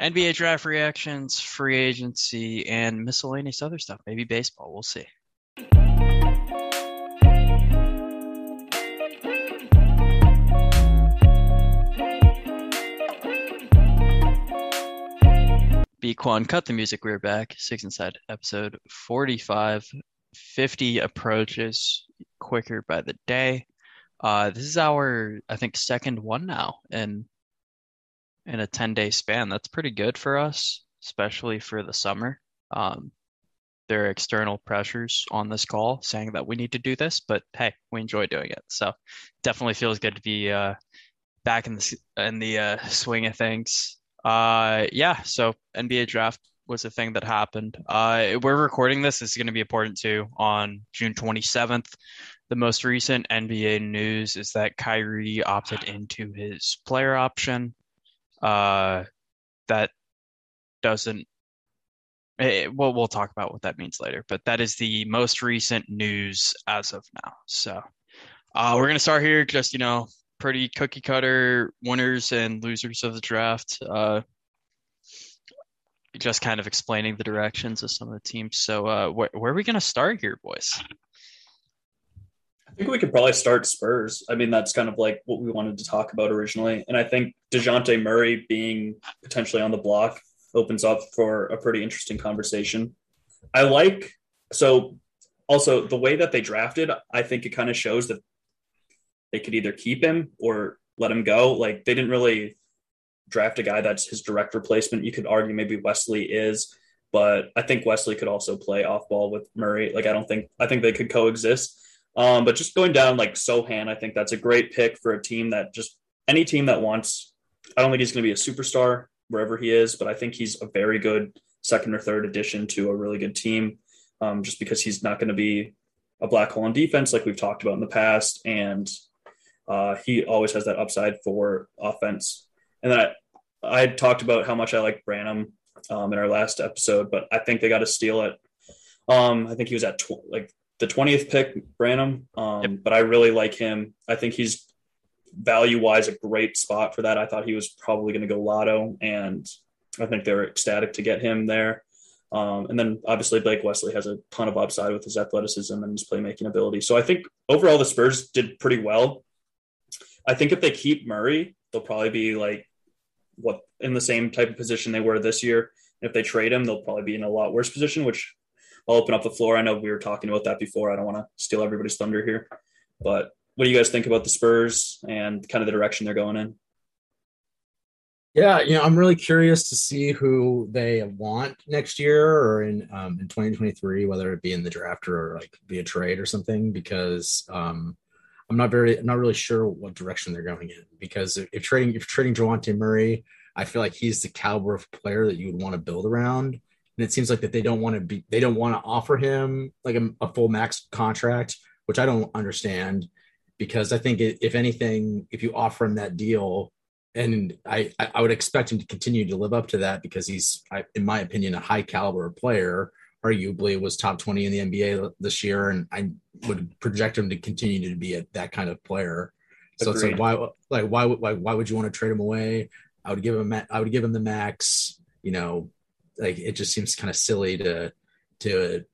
NBA draft reactions, free agency, and miscellaneous other stuff. Maybe baseball. We'll see. Quan, cut the music. We're back. Six Inside episode 45. 50 approaches quicker by the day. Uh, this is our, I think, second one now, and in a 10 day span. That's pretty good for us, especially for the summer. Um, there are external pressures on this call saying that we need to do this, but hey, we enjoy doing it. So definitely feels good to be uh, back in the in the uh, swing of things. Uh, yeah, so NBA draft was a thing that happened. Uh, we're recording this. This is going to be important too on June 27th. The most recent NBA news is that Kyrie opted into his player option. Uh, that doesn't. It, eh, well, we'll talk about what that means later, but that is the most recent news as of now. So uh, we're gonna start here. Just you know, pretty cookie cutter winners and losers of the draft. Uh, just kind of explaining the directions of some of the teams. So uh, wh- where are we gonna start here, boys? I think we could probably start Spurs. I mean, that's kind of like what we wanted to talk about originally. And I think DeJounte Murray being potentially on the block opens up for a pretty interesting conversation. I like, so also the way that they drafted, I think it kind of shows that they could either keep him or let him go. Like they didn't really draft a guy that's his direct replacement. You could argue maybe Wesley is, but I think Wesley could also play off ball with Murray. Like I don't think, I think they could coexist. Um, but just going down like Sochan, I think that's a great pick for a team that just any team that wants. I don't think he's going to be a superstar wherever he is, but I think he's a very good second or third addition to a really good team. Um, just because he's not going to be a black hole in defense like we've talked about in the past, and uh, he always has that upside for offense. And then I, I talked about how much I like Branham um, in our last episode, but I think they got to steal it. Um, I think he was at tw- like the 20th pick, Branham. Um, yep. But I really like him. I think he's value wise a great spot for that. I thought he was probably going to go lotto, and I think they were ecstatic to get him there. Um, and then obviously Blake Wesley has a ton of upside with his athleticism and his playmaking ability. So I think overall the Spurs did pretty well. I think if they keep Murray, they'll probably be like what in the same type of position they were this year. if they trade him, they'll probably be in a lot worse position, which I'll open up the floor. I know we were talking about that before. I don't want to steal everybody's thunder here, but what do you guys think about the Spurs and kind of the direction they're going in? Yeah, you know, I'm really curious to see who they want next year or in um, in 2023, whether it be in the draft or like via trade or something, because um, I'm not very, I'm not really sure what direction they're going in. Because if, if trading, if trading Dejounte Murray, I feel like he's the caliber of player that you would want to build around and it seems like that they don't want to be they don't want to offer him like a, a, full max contract which i don't understand. Because i think if anything if you offer him that deal and I, I would expect him to continue to live up to that because he's in my opinion a high caliber player. Arguably was top 20 in the nba this year and i would project him to continue to be a, that kind of player. So Agreed. it's like why like why, why why would you want to trade him away? I would give him i would give him the max you know like it just seems kind of silly to to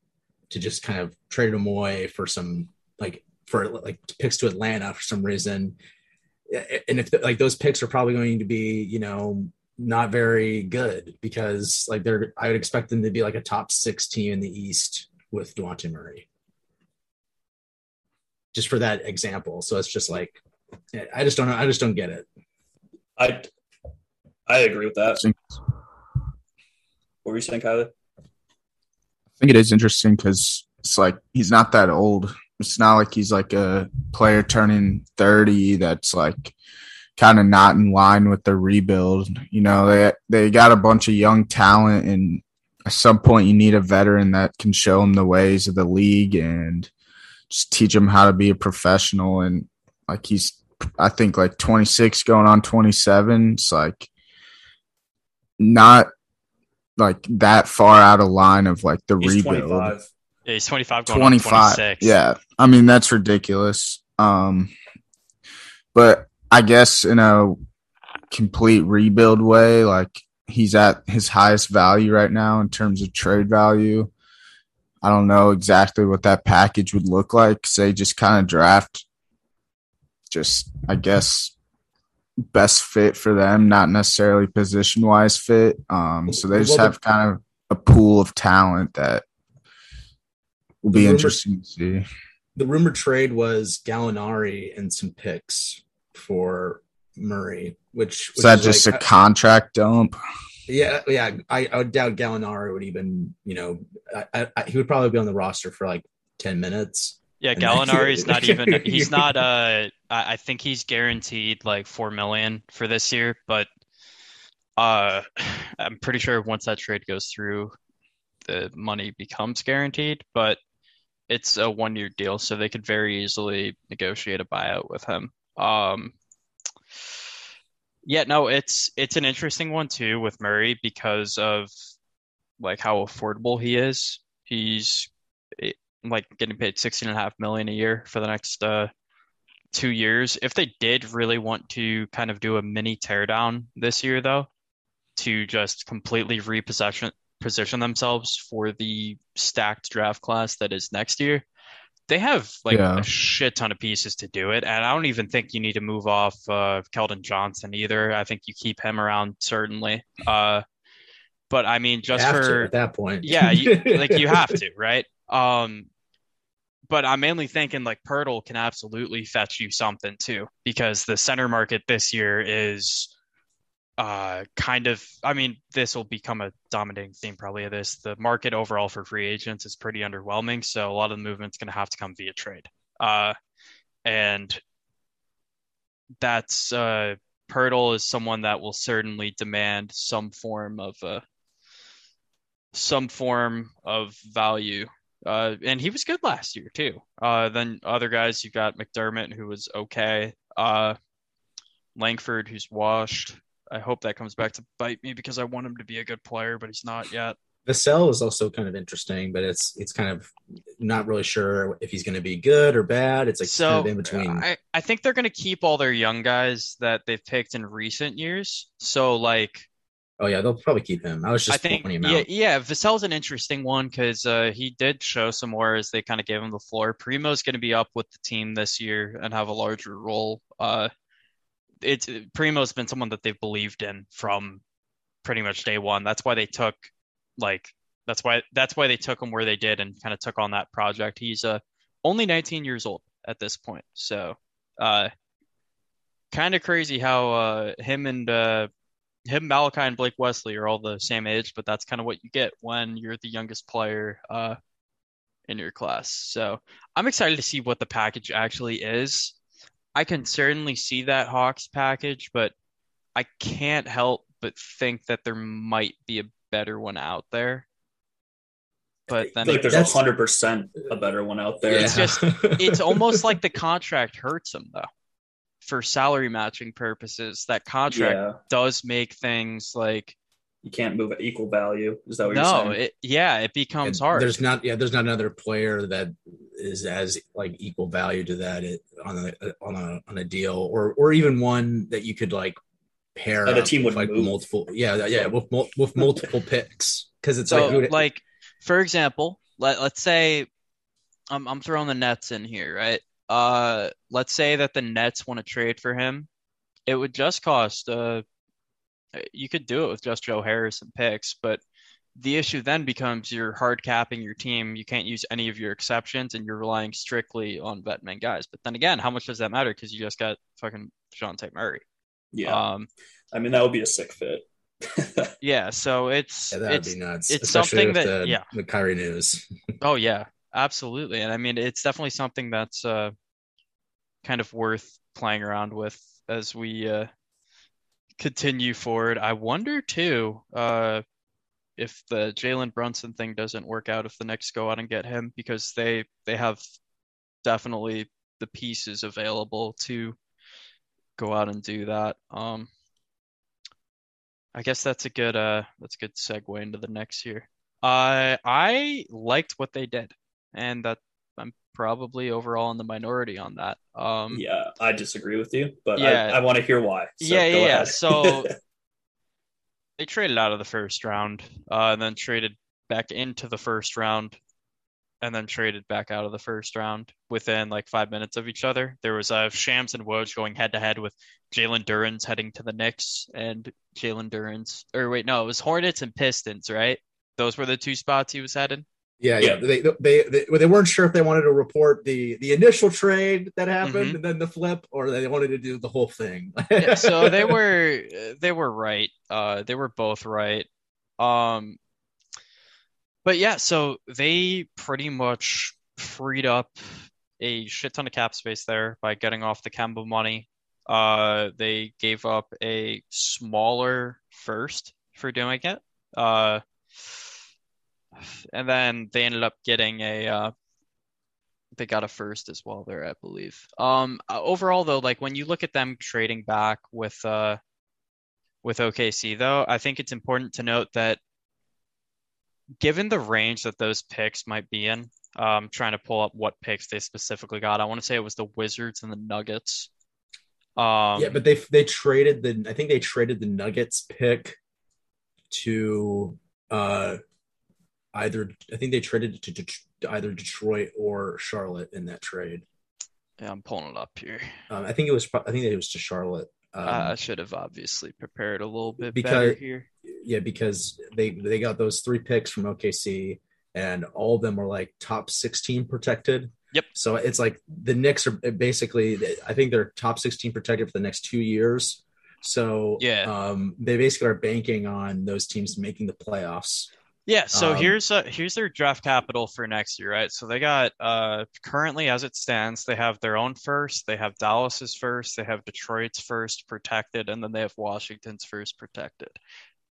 to just kind of trade him away for some like for like picks to Atlanta for some reason. And if like those picks are probably going to be, you know, not very good because like they're I would expect them to be like a top six team in the East with Dejounte Murray. Just for that example. So it's just like I just don't know. I just don't get it. I I agree with that. What were you saying, Kyler? I think it is interesting because it's like he's not that old. It's not like he's like a player turning 30 that's like kind of not in line with the rebuild. You know, they they got a bunch of young talent and at some point you need a veteran that can show them the ways of the league and just teach them how to be a professional and like he's I think like 26 going on 27. It's like not like that far out of line of like the he's rebuild. 25. Yeah, he's 25 25. Yeah. I mean, that's ridiculous. Um, but I guess in a complete rebuild way, like he's at his highest value right now in terms of trade value. I don't know exactly what that package would look like. Say just kind of draft just I guess best fit for them, not necessarily position wise fit. Um, so they just have kind of a pool of talent that will be interesting to see. The rumored trade was Gallinari and some picks for Murray, which is that just like, a contract dump? Yeah, yeah. I, I doubt Gallinari would even, you know, I, I, he would probably be on the roster for like ten minutes. Yeah, Gallinari is not even. He's not. Uh, I think he's guaranteed like four million for this year, but uh, I'm pretty sure once that trade goes through, the money becomes guaranteed. But it's a one year deal, so they could very easily negotiate a buyout with him. Um, yeah, no, it's it's an interesting one too with Murray because of like how affordable he is. He's like getting paid sixteen and a half million a year for the next uh, two years. If they did really want to kind of do a mini teardown this year, though, to just completely reposition position themselves for the stacked draft class that is next year, they have like yeah. a shit ton of pieces to do it. And I don't even think you need to move off uh, Keldon Johnson either. I think you keep him around certainly. Uh, but I mean, just for at that point, yeah, you, like you have to, right? Um, but I'm mainly thinking like Poeltl can absolutely fetch you something too, because the center market this year is uh, kind of. I mean, this will become a dominating theme probably of this. The market overall for free agents is pretty underwhelming, so a lot of the movement's going to have to come via trade. Uh, and that's uh, Poeltl is someone that will certainly demand some form of uh, some form of value uh, and he was good last year too. Uh, then other guys, you've got McDermott, who was okay. Uh, Langford, who's washed. I hope that comes back to bite me because I want him to be a good player, but he's not yet. Vassell is also kind of interesting, but it's it's kind of not really sure if he's going to be good or bad. It's like so, kind of in between. I, I think they're going to keep all their young guys that they've picked in recent years. So like Oh yeah, they'll probably keep him. I was just I think, him yeah, out. Yeah, Vassell's an interesting one because uh, he did show some more as they kind of gave him the floor. Primo's going to be up with the team this year and have a larger role. Uh, it's Primo's been someone that they've believed in from pretty much day one. That's why they took like that's why that's why they took him where they did and kind of took on that project. He's uh, only 19 years old at this point, so uh, kind of crazy how uh, him and uh, him, Malaki, and Blake Wesley are all the same age, but that's kind of what you get when you're the youngest player uh, in your class. So I'm excited to see what the package actually is. I can certainly see that Hawks package, but I can't help but think that there might be a better one out there. But then like there's a hundred percent a better one out there. It's just it's almost like the contract hurts him though for salary matching purposes, that contract yeah. does make things like you can't move at equal value. Is that what no, you're saying? It, yeah, it becomes hard. There's not, yeah, there's not another player that is as like equal value to that it, on a on a on a deal, or or even one that you could like pair that a team with like move. multiple, yeah, yeah, with with multiple picks because it's so, like like for example, let let's say I'm I'm throwing the Nets in here, right? Uh, let's say that the Nets want to trade for him, it would just cost. Uh, you could do it with just Joe Harris and picks, but the issue then becomes you're hard capping your team. You can't use any of your exceptions, and you're relying strictly on vet men guys. But then again, how much does that matter? Because you just got fucking Dejounte Murray. Yeah. Um, I mean, that would be a sick fit. yeah. So it's yeah, that would be nuts. It's something that the, yeah, the Kyrie news. oh yeah, absolutely. And I mean, it's definitely something that's uh, kind of worth playing around with as we uh, continue forward. I wonder too uh, if the Jalen Brunson thing doesn't work out, if the Knicks go out and get him because they they have definitely the pieces available to go out and do that. Um, I guess that's a good uh that's a good segue into the next year. I liked what they did, and that probably overall in the minority on that. Um, yeah, I disagree with you, but yeah, I, I want to hear why. So yeah, yeah. so they traded out of the first round, uh, and then traded back into the first round, and then traded back out of the first round within like five minutes of each other. There was uh, Shams and Woj going head to head with Jalen Duren's heading to the Knicks and Jalen Duren's, or wait, no, it was Hornets and Pistons, right? Those were the two spots he was headed. Yeah, yeah. They, they, they they weren't sure if they wanted to report the the initial trade that happened Mhm. and then the flip, or they wanted to do the whole thing. yeah, so they were they were right. Uh, they were both right. Um, but yeah, so they pretty much freed up a shit ton of cap space there by getting off the Kemba money. Uh, they gave up a smaller first for doing it. Uh, and then they ended up getting a uh, they got a first as well there, I believe. Um, uh, overall though, like when you look at them trading back with uh with OKC though, I think it's important to note that given the range that those picks might be in, um, trying to pull up what picks they specifically got. I want to say it was the Wizards and the Nuggets. Um, yeah, but they they traded the I think they traded the Nuggets pick to uh either I think they traded it to, Det- either Detroit or Charlotte in that trade. yeah, I'm pulling it up here. Um, I think it was I think it was to Charlotte. Um, I should have obviously prepared a little bit because- better here. yeah, because they they got those three picks from OKC, and all of them were like top sixteen protected. Yep. So it's like the Knicks are basically, I think they're top sixteen protected for the next two years. So Yeah. um, they basically are banking on those teams making the playoffs. Yeah, so Um, here's uh, here's their draft capital for next year, right? So they got uh currently as it stands, they have their own first, they have Dallas's first, they have Detroit's first protected, and then they have Washington's first protected.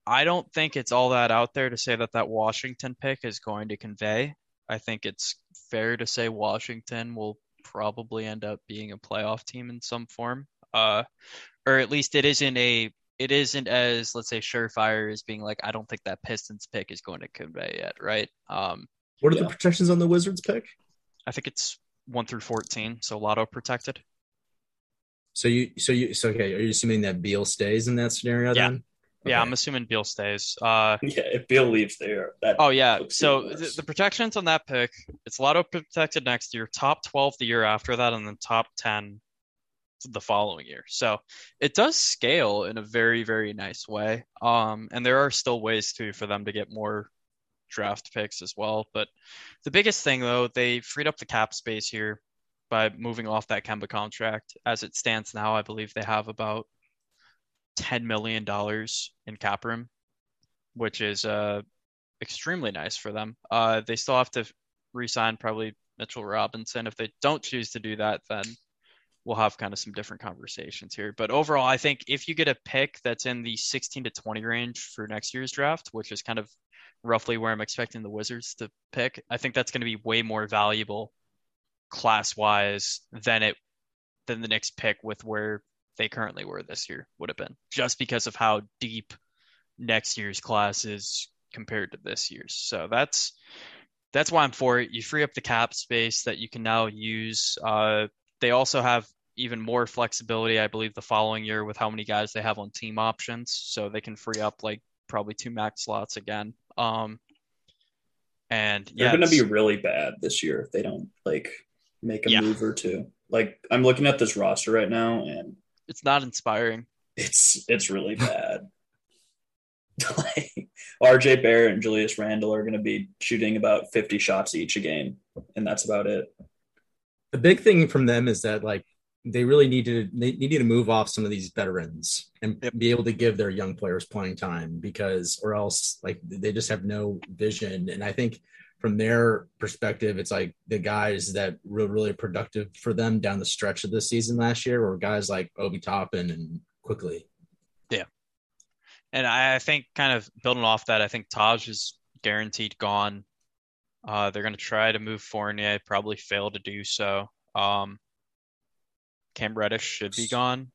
I don't think it's all that out there to say that that Washington pick is going to convey. I think it's fair to say Washington will probably end up being a playoff team in some form. Uh, or at least it isn't a it isn't as let's say surefire as being like I don't think that Pistons pick is going to convey yet, right? Um, What are Yeah. the protections on the Wizards pick? I think it's one through fourteen, so lotto protected. So you, so you, so okay. Are you assuming that Beal stays in that scenario? Yeah. Then? Yeah, I'm assuming Beal stays. Uh, Yeah, if Beal leaves there, that oh yeah. So even the, the protections on that pick, it's lotto protected next year, top twelve the year after that, and then top ten the following year. So it does scale in a very very nice way. Um, and there are still ways too for them to get more draft picks as well. But the biggest thing though, they freed up the cap space here by moving off that Kemba contract. As it stands now, I believe they have about ten million dollars in cap room, which is uh extremely nice for them. Uh, they still have to re-sign probably Mitchell Robinson. If they don't choose to do that, then we'll have kind of some different conversations here. But overall, I think if you get a pick that's in the 16 to 20 range for next year's draft, which is kind of roughly where I'm expecting the Wizards to pick, I think that's going to be way more valuable class wise than it than the next pick with where they currently were this year would have been, just because of how deep next year's class is compared to this year's. So that's that's why I'm for it. You free up the cap space that you can now use. Uh, they also have even more flexibility, I believe, the following year with how many guys they have on team options, so they can free up like probably two max slots again. Um, and they're going to be really bad this year if they don't like make a Yeah. move or two. Like I'm looking at this roster right now, and it's not inspiring. it's it's really bad. like RJ Barrett and Julius Randle are going to be shooting about 50 shots each a game, and that's about it. The big thing from them is that like they really need to they needed to move off some of these veterans and Yep. be able to give their young players playing time because or else like they just have no vision and i think from their perspective it's like the guys that were really productive for them down the stretch of the season last year were guys like obi toppin and Quickley Yeah. And I I think kind of building off that, I think Taj is guaranteed gone. Uh, they're going to try to move Fournier, probably fail to do so. Um, Cam Reddish should be gone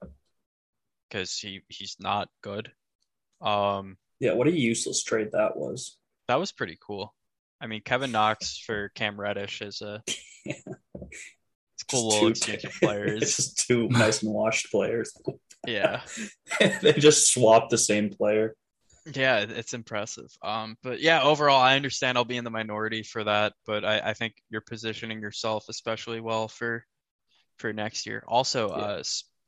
because he, he's not good. Um, Yeah, what a useless trade that was. that was pretty cool. I mean, Kevin Knox for Cam Reddish is a Yeah. it's cool little two- exchange of it's players. just two nice and washed players. Yeah. they just swapped the same player. Yeah, it's impressive. Um, but yeah, overall, I understand I'll be in the minority for that, but I, I think you're positioning yourself especially well for for next year. Also, yeah. uh,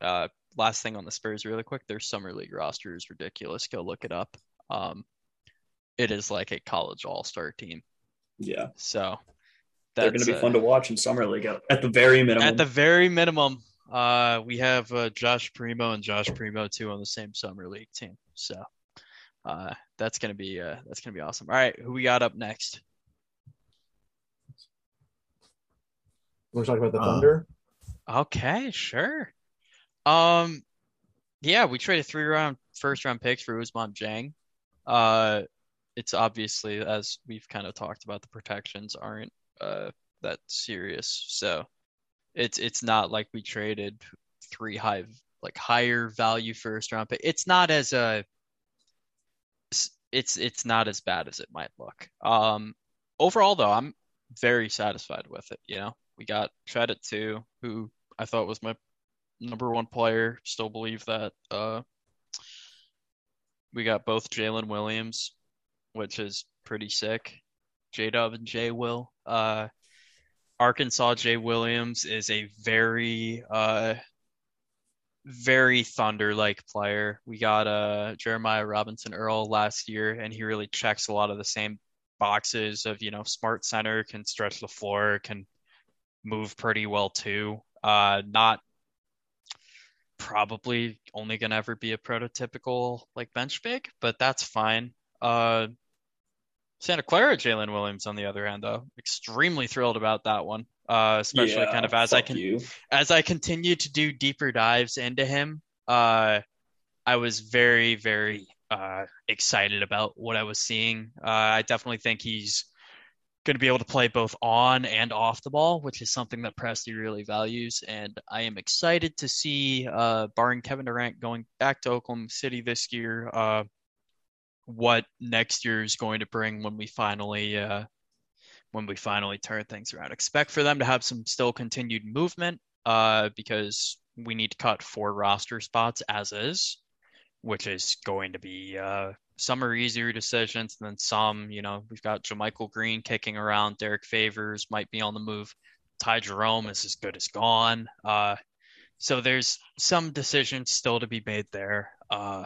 uh, last thing on the Spurs, really quick, their summer league roster is ridiculous. Go look it up. Um, it is like a college all star team. Yeah. So they're going to be uh, fun to watch in summer league at, at the very minimum. At the very minimum, uh, we have uh, Josh Primo and Josh Primo too on the same summer league team. So uh, that's gonna be uh, that's gonna be awesome. All right, who we got up next? We're talking about the Thunder? Okay, sure. Um, yeah, we traded three round first round picks for Ousmane Dieng. Uh, it's obviously as we've kind of talked about, the protections aren't uh that serious, so it's it's not like we traded three high like higher value first round pick. It's not as a uh, it's it's not as bad as it might look. Um, overall, though, I'm very satisfied with it. You know, we got Chet at two, who I thought was my number one player. Still believe that. Uh, we got both Jalen Williams, which is pretty sick. J Dub and Jay Will. Uh, Arkansas Jay Williams is a very uh, very thunder like player. We got uh Jeremiah Robinson Earl last year, and he really checks a lot of the same boxes of you know smart center, can stretch the floor, can move pretty well too. Uh, not probably only gonna ever be a prototypical like bench big, but that's fine. Uh, Santa Clara Jalen Williams on the other hand, though, extremely thrilled about that one uh, especially yeah, kind of as I can you. as I continue to do deeper dives into him. Uh, I was very very uh, excited about what I was seeing. Uh, I definitely think he's going to be able to play both on and off the ball, which is something that Presti really values. And I am excited to see, uh, barring Kevin Durant going back to Oklahoma City this year, uh, what next year is going to bring when we finally uh, when we finally turn things around. Expect for them to have some still continued movement uh, because we need to cut four roster spots as is, which is going to be uh, some are easier decisions than some. You know, we've got JaMychal Green kicking around. Derrick Favors might be on the move. Ty Jerome is as good as gone. Uh, so there's some decisions still to be made there. Uh,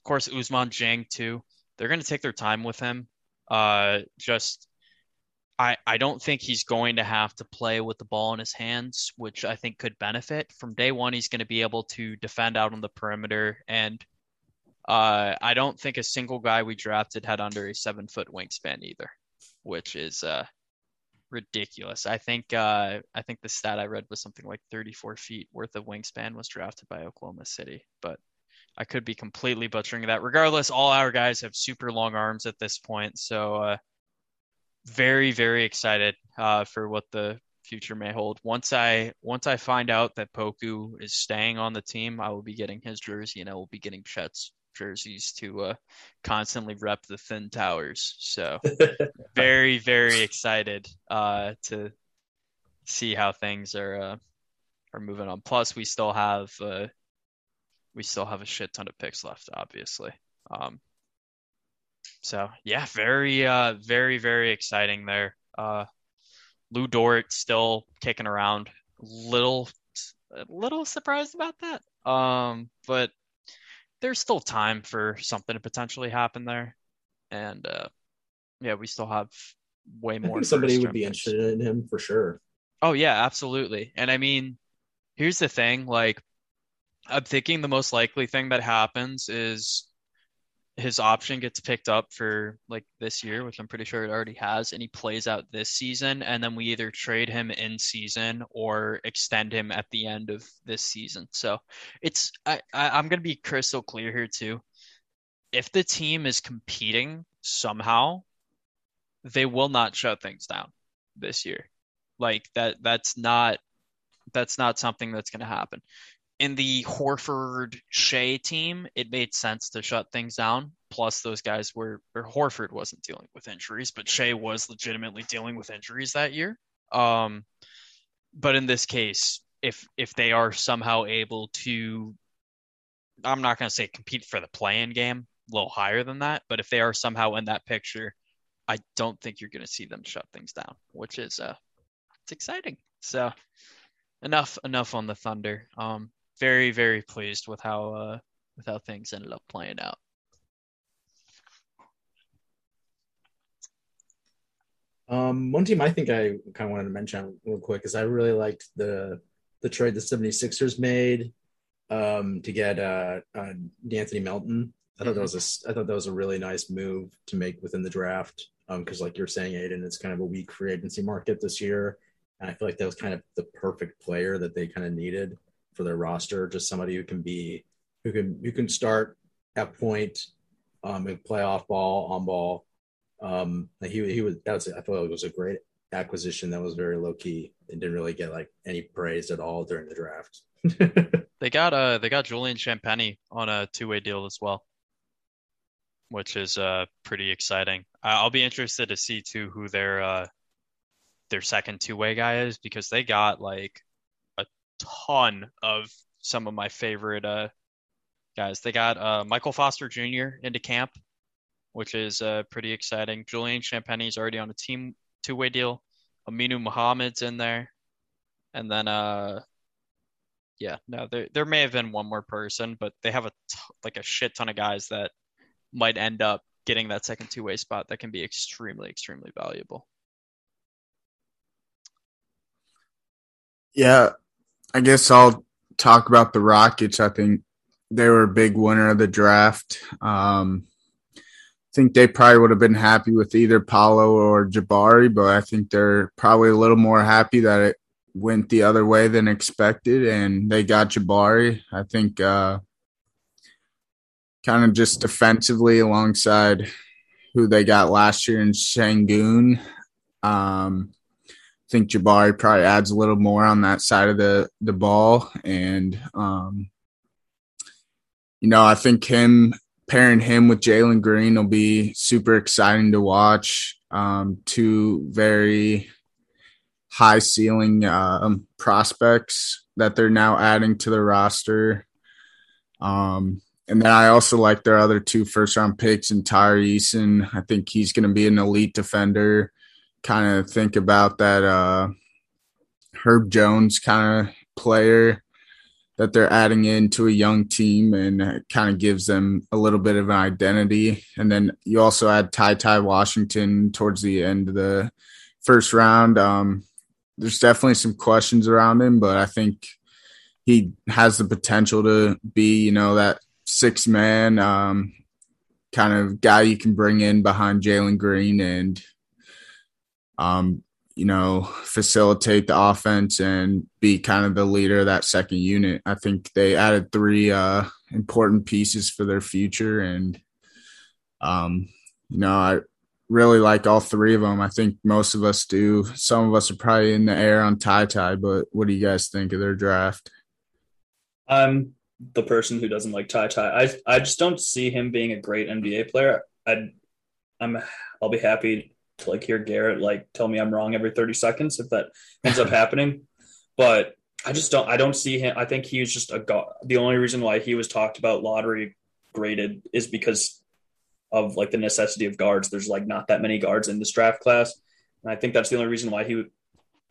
of course, Ousmane Dieng too. They're going to take their time with him. Uh, just I, I don't think he's going to have to play with the ball in his hands, which I think could benefit. From day one, he's going to be able to defend out on the perimeter. And uh, I don't think a single guy we drafted had under a seven foot wingspan either, which is uh, ridiculous. I think uh, I think the stat I read was something like 34 feet worth of wingspan was drafted by Oklahoma City, but I could be completely butchering that. Regardless, all our guys have super long arms at this point, so uh, very very excited uh, for what the future may hold. Once I once I find out that Poku is staying on the team, I will be getting his jersey and I will be getting Chet's jerseys to uh, constantly rep the thin towers. So very very excited uh, to see how things are uh, are moving on. Plus, we still have uh, we still have a shit ton of picks left, obviously. Um, so yeah, very uh very very exciting there. Uh Lu Dort still kicking around. Little a little surprised about that. Um but there's still time for something to potentially happen there. And uh yeah, we still have way more. somebody would be picks. interested in him for sure. Oh yeah, absolutely. And I mean, here's the thing, like I'm thinking the most likely thing that happens is his option gets picked up for like this year, which I'm pretty sure it already has, and he plays out this season, and then we either trade him in season or extend him at the end of this season. So it's I, I I'm gonna be crystal clear here too. If the team is competing somehow, they will not shut things down this year. Like that that's not that's not something that's going to happen in the Horford Shai team, it made sense to shut things down. Plus, those guys were, or Horford wasn't dealing with injuries, but Shai was legitimately dealing with injuries that year. Um, but in this case, if if they are somehow able to, I'm not going to say compete for the play-in game. A little higher than that. But if they are somehow in that picture, I don't think you're going to see them shut things down, which is uh, it's exciting. So enough enough on the Thunder. Um, very very pleased with how uh with how things ended up playing out. Um, one team I think I kind of wanted to mention real quick is I really liked the the trade the 76ers made um, to get uh, uh, Anthony Melton. I thought that was a I thought that was a really nice move to make within the draft because, um, like you're saying, Aiden, it's kind of a weak free agency market this year, and I feel like that was kind of the perfect player that they kind of needed for their roster. Just somebody who can be who can who can start at point um, and play off ball on ball um, he he was that was I thought it was a great acquisition that was very low key and didn't really get like any praise at all during the draft. they got uh they got Julian Champagnie on a two way deal as well, which is uh pretty exciting. I'll be interested to see too who their uh their second two way guy is because they got like ton of some of my favorite uh guys. They got uh Michael Foster Jr. into camp which is uh, pretty exciting. Julian Champagnie is already on a team two way deal. Aminu Mohammed's in there, and then uh, yeah, no, there there may have been one more person, but they have a t- like a shit ton of guys that might end up getting that second two way spot that can be extremely extremely valuable. Yeah, I guess I'll talk about the Rockets. I think they were a big winner of the draft. Um, I think they probably would have been happy with either Paolo or Jabari, but I think they're probably a little more happy that it went the other way than expected and they got Jabari. I think uh, kind of just defensively alongside who they got last year in Sengun. Um, think Jabari probably adds a little more on that side of the the ball, and um, you know I think him pairing him with Jalen Green will be super exciting to watch. Um, two very high ceiling um, prospects that they're now adding to the roster. Um, and then I also like their other two first round picks and Tari Eason. I think he's going to be an elite defender. Kind of think about that uh, Herb Jones kind of player that they're adding into a young team and kind of gives them a little bit of an identity. And then you also add Ty Ty Washington towards the end of the first round. Um, there's definitely some questions around him, but I think he has the potential to be, you know, that six man um, kind of guy you can bring in behind Jalen Green and um, you know, facilitate the offense and be kind of the leader of that second unit. I think they added three uh, important pieces for their future, and um, you know, I really like all three of them. I think most of us do. Some of us are probably in the air on Ty Ty, but what do you guys think of their draft? I'm the person who doesn't like Ty Ty. I I just don't see him being a great NBA player. I I'm I'll be happy like hear Garrett like tell me I'm wrong every 30 seconds if that ends up happening. But I just don't I don't see him. I think he's just a god. The only reason why he was talked about lottery graded is because of like the necessity of guards. There's like not that many guards in this draft class. And I think that's the only reason why he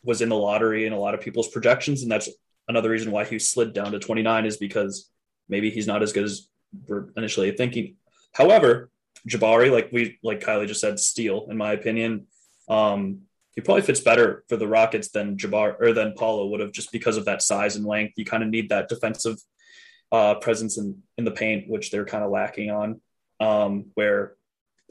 was in the lottery in a lot of people's projections. And that's another reason why he slid down to 29 is because maybe he's not as good as we're initially thinking. However, Jabari, like we like Kyler just said, steal in my opinion. Um, he probably fits better for the Rockets than Jabbar or than Paolo would have just because of that size and length. You kind of need that defensive uh, presence in in the paint, which they're kind of lacking on. Um, where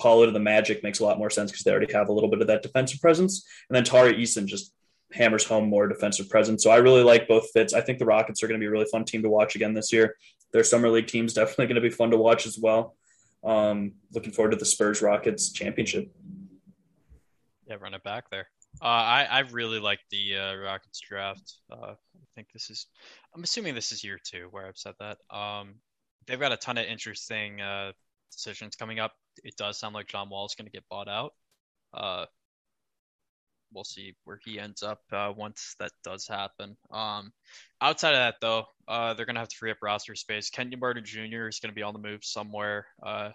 Paolo to the Magic makes a lot more sense because they already have a little bit of that defensive presence, and then Tari Eason just hammers home more defensive presence. So I really like both fits. I think the Rockets are going to be a really fun team to watch again this year. Their summer league team's definitely going to be fun to watch as well. Um, looking forward to the Spurs Rockets championship. Yeah, run it back there. Uh, I I really like the uh, Rockets draft. Uh, I think this is. I'm assuming this is year two where I've said that. Um, they've got a ton of interesting uh, decisions coming up. It does sound like John Wall is going to get bought out. Uh, we'll see where he ends up uh, once that does happen. Um, outside of that, though, uh, they're going to have to free up roster space. Kenyon Martin Jr. is going to be on the move somewhere. Uh,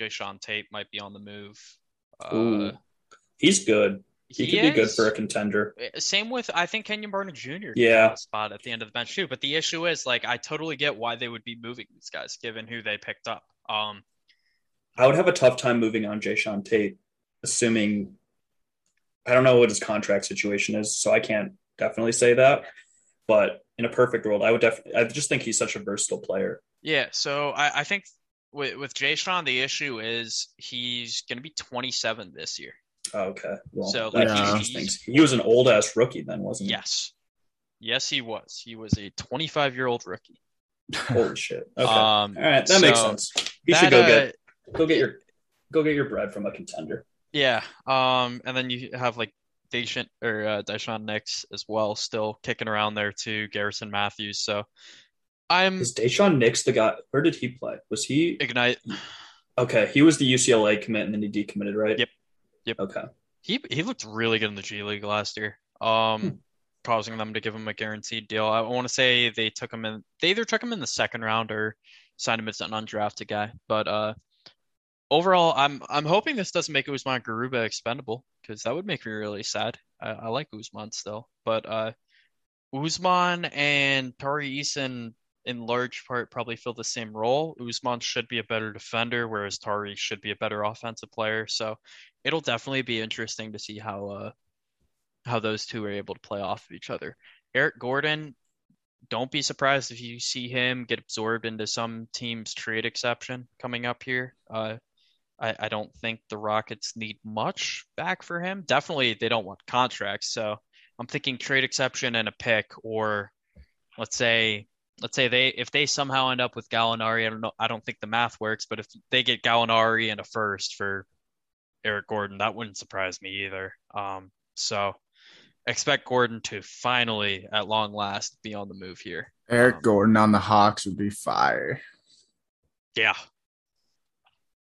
Jae'Sean Tate might be on the move. Ooh. Uh, He's good. He, he could be good for a contender. Same with I think Kenyon Barner Jr. Yeah. a spot at the end of the bench too. But the issue is like I totally get why they would be moving these guys given who they picked up. Um, I would have a tough time moving on Jae'Sean Tate, assuming I don't know what his contract situation is, so I can't definitely say that. But in a perfect world, I would definitely. I just think he's such a versatile player. yeah, so I, I think with with Jae'Sean, the issue is he's going to be 27 this year. Oh, okay, well, So, like, things. He was an old ass rookie then, wasn't he? Yes, yes, he was. He was a 25 year old rookie. Holy shit. Okay. Um, All right, that makes sense. You should go uh, get go get your go get your bread from a contender. Yeah. Um, and then you have like Daishen or uh, Daishen Nix as well, still kicking around there too. Garrison Matthews. So I'm Is Daishen Nix the guy? Where did he play? Was he ignite. okay? He was the UCLA commit and then he decommitted, right? Yep. Yep. Okay. He he looked really good in the G League last year. Hmm. Um, causing them to give him a guaranteed deal. I want to say they took him in. They either took him in the second round or signed him as an undrafted guy. But uh, overall, I'm I'm hoping this doesn't make Usman Garuba expendable because that would make me really sad. I, I like Usman still, but uh, Usman and Tari Eason in large part probably fill the same role. Usman should be a better defender, whereas Tari should be a better offensive player. So it'll definitely be interesting to see how uh how those two are able to play off of each other. Eric Gordon, don't be surprised if you see him get absorbed into some team's trade exception coming up here. Uh, I, I don't think the Rockets need much back for him. Definitely, they don't want contracts. So I'm thinking trade exception and a pick, or let's say, let's say they if they somehow end up with Gallinari. I don't know. I don't think the math works, but if they get Gallinari and a first for Eric Gordon, that wouldn't surprise me either. Um, so expect Gordon to finally, at long last, be on the move here. Eric Um, Gordon on the Hawks would be fire. Yeah.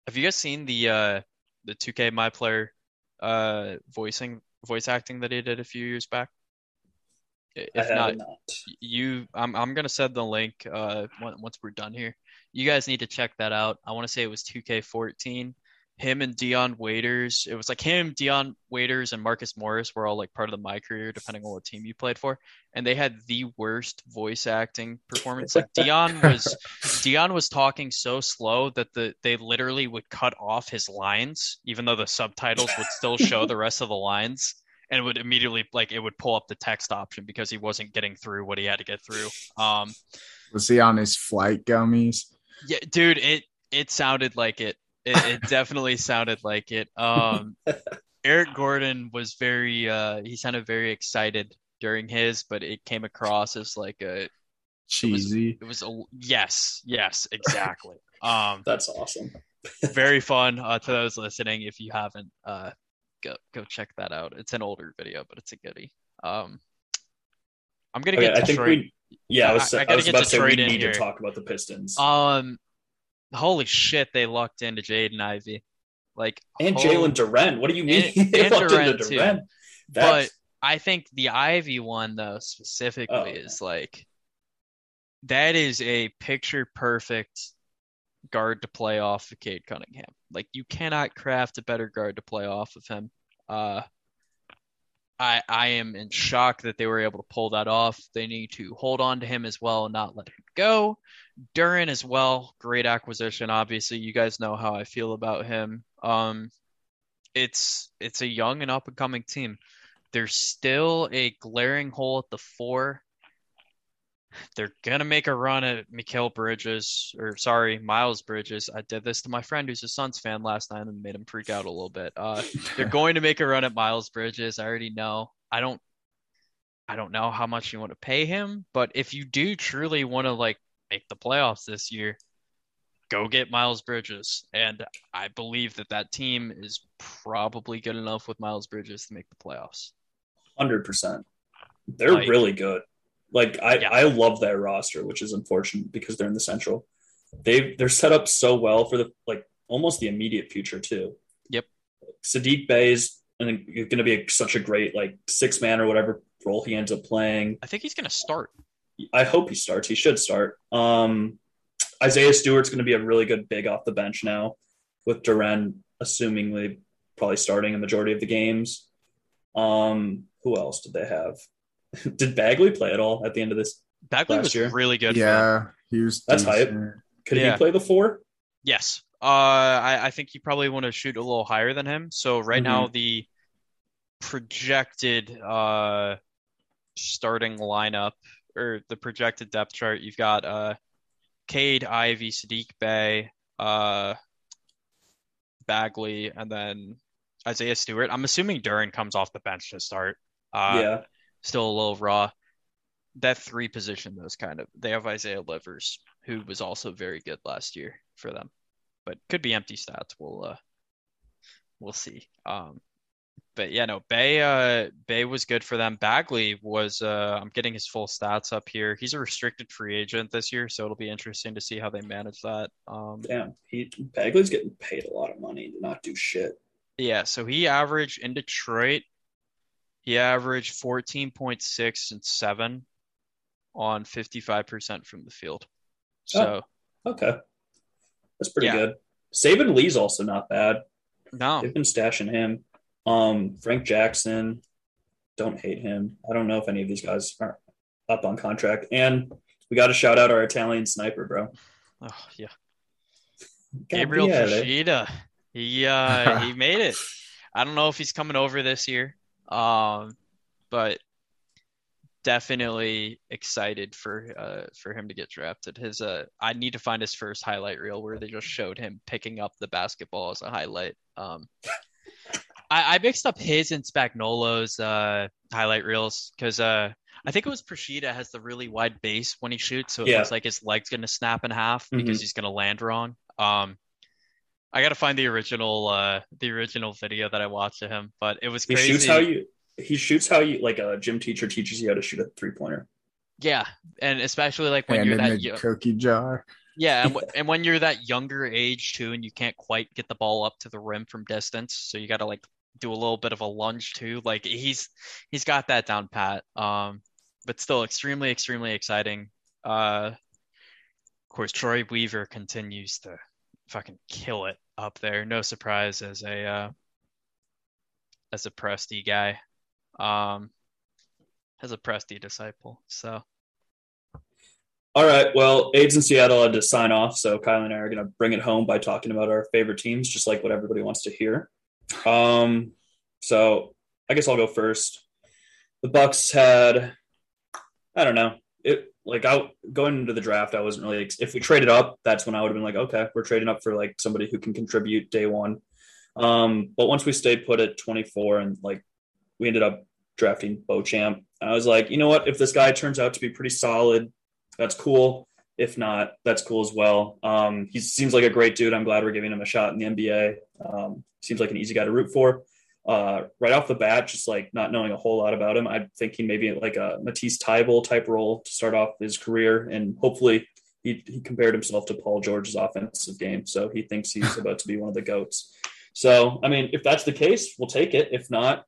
Have you guys seen the uh the 2K My Player uh voicing voice acting that he did a few years back? If not, not. you I'm I'm gonna send the link uh once we're done here. You guys need to check that out. I want to say it was 2K14. Him and Dion Waiters. It was like him, Dion Waiters, and Marcus Morris were all like part of the My Career, depending on what team you played for. And they had the worst voice acting performance. Like Dion was Dion was talking so slow that the they literally would cut off his lines, even though the subtitles would still show the rest of the lines, and it would immediately like it would pull up the text option because he wasn't getting through what he had to get through. Um, Was he on his flight gummies? yeah, dude, it it sounded like it. It, it definitely sounded like it. Um, Eric Gordon was very uh, he sounded very excited during his, but it came across as like a Cheesy. it was a yes, yes, exactly. Um, That's awesome. very fun uh, to those listening. If you haven't, uh, go go check that out. It's an older video, but it's a goodie. Um, I'm gonna Okay, get I think Detroit. we. Yeah, I was, I- I I, was get about to say we need here. to talk about the Pistons Um, holy shit, they lucked into Jaden Ivey, like and Jalen Duren. What do you mean? And- They and locked into Duren, But I think the Ivey one though specifically Oh, is like that is a picture perfect guard to play off of Cade Cunningham. Like you cannot craft a better guard to play off of him. Uh I I am in shock that they were able to pull that off. They need to hold on to him as well and not let him go. Duren as well, great acquisition. Obviously, you guys know how I feel about him. Um, it's it's a young and up and coming team. There's still a glaring hole at the four. They're gonna make a run at Mikal Bridges, or sorry, Miles Bridges. I did this to my friend who's a Suns fan last night and made him freak out a little bit. Uh, they're going to make a run at Miles Bridges. I already know. I don't I don't know how much you want to pay him, but if you do truly want to like make the playoffs this year, go get Miles Bridges. And I believe that that team is probably good enough with Miles Bridges to make the playoffs. hundred percent. They're Like- really good. Like I, Yeah. I love their roster, which is unfortunate because they're in the Central. They they're set up so well for the like almost the immediate future too. Yep. Saddiq Bey is going to be a, such a great like six man or whatever role he ends up playing. I think he's going to start. I hope he starts. He should start. Um, Isaiah Stewart's going to be a really good big off the bench now. with Duren assumingly probably starting a majority of the games. Um, who else did they have? did Bagley play at all at the end of this? Bagley last was year? really good. for. Yeah, he was. That's hype. decent. Could Yeah. he play the four? Yes. Uh, I, I think you probably want to shoot a little higher than him. So right Mhm. now the projected uh starting lineup or the projected depth chart, you've got uh Cade, Ivey, Saddiq Bey, uh Bagley, and then Isaiah Stewart. I'm assuming Duren comes off the bench to start. Uh, yeah. still a little raw. That three position, those kind of, they have Isaiah Livers, who was also very good last year for them, but could be empty stats. We'll uh, we'll see. Um, but yeah, no, Bey uh Bey was good for them. Bagley was uh I'm getting his full stats up here. He's a restricted free agent this year, so it'll be interesting to see how they manage that. Um, Damn, he Bagley's getting paid a lot of money to not do shit. Yeah, so he averaged in Detroit, he averaged 14.6 and 7 on 55% from the field. So, Okay, that's pretty Yeah. good. Saben Lee's also not bad. no. They've been stashing him. Um, Frank Jackson, don't hate him. I don't know if any of these guys are up on contract. And we got to shout out our Italian sniper, bro. Oh, yeah. Gabriel Gabriele. Procida. He uh he made it. I don't know if he's coming over this year. Um, but definitely excited for uh for him to get drafted. His uh I need to find his first highlight reel where they just showed him picking up the basketball as a highlight. Um I, I mixed up his and Spagnolo's uh highlight reels because uh I think it was Procida has the really wide base when he shoots, so it Yeah. looks like his leg's gonna snap in half because Mhm. he's gonna land wrong. Um I gotta find the original uh the original video that I watched of him, but it was crazy. He shoots how you. He shoots how you like a gym teacher teaches you how to shoot a three pointer. Yeah, and especially like when and you're in that the yo- cookie jar. yeah, and, w- and when you're that younger age too, and you can't quite get the ball up to the rim from distance, so you got to like do a little bit of a lunge too. Like he's he's got that down pat. Um, but still extremely extremely exciting. Uh, of course, Troy Weaver continues to fucking kill it up there. No surprise as a uh, as a Presti guy. Um, as a Presti disciple. So. All right. Well, AIDS in Seattle had to sign off, so Kyle and I are going to bring it home by talking about our favorite teams, just like what everybody wants to hear. Um, so I guess I'll go first. The Bucks had, I don't know, it like out going into the draft. I wasn't really. If we traded up, that's when I would have been like, okay, we're trading up for like somebody who can contribute day one. Um, but once we stayed put at 24 and like we ended up drafting Beauchamp, I was like, you know what? If this guy turns out to be pretty solid, that's cool. If not, that's cool as well. Um, he seems like a great dude. I'm glad we're giving him a shot in the NBA. Um, seems like an easy guy to root for. Uh, right off the bat, just like not knowing a whole lot about him, I'm thinking maybe like a Matisse Thybulle type role to start off his career, and hopefully he, he compared himself to Paul George's offensive game, so he thinks he's about to be one of the goats. So, I mean, if that's the case, we'll take it. If not,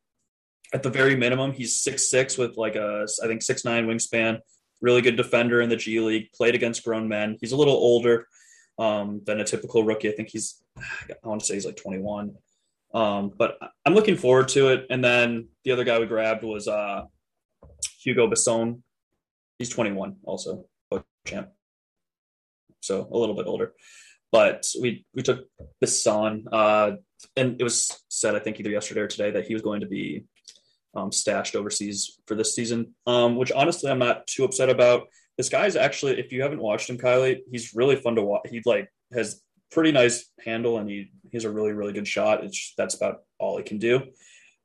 at the very minimum, he's six six with like a I think six nine wingspan really good defender in the G League, played against grown men. He's a little older um, than a typical rookie. I think he's, I want to say he's like 21. Um, but I'm looking forward to it. And then the other guy we grabbed was uh, Hugo Besson. He's 21 also, champ. So a little bit older. But we, we took Besson, uh, and it was said, I think either yesterday or today, that he was going to be um, stashed overseas for this season, um, which honestly I'm not too upset about. This guy's actually, if you haven't watched him, Kylie, he's really fun to watch. He like has pretty nice handle and he he's a really really good shot. It's that's about all he can do.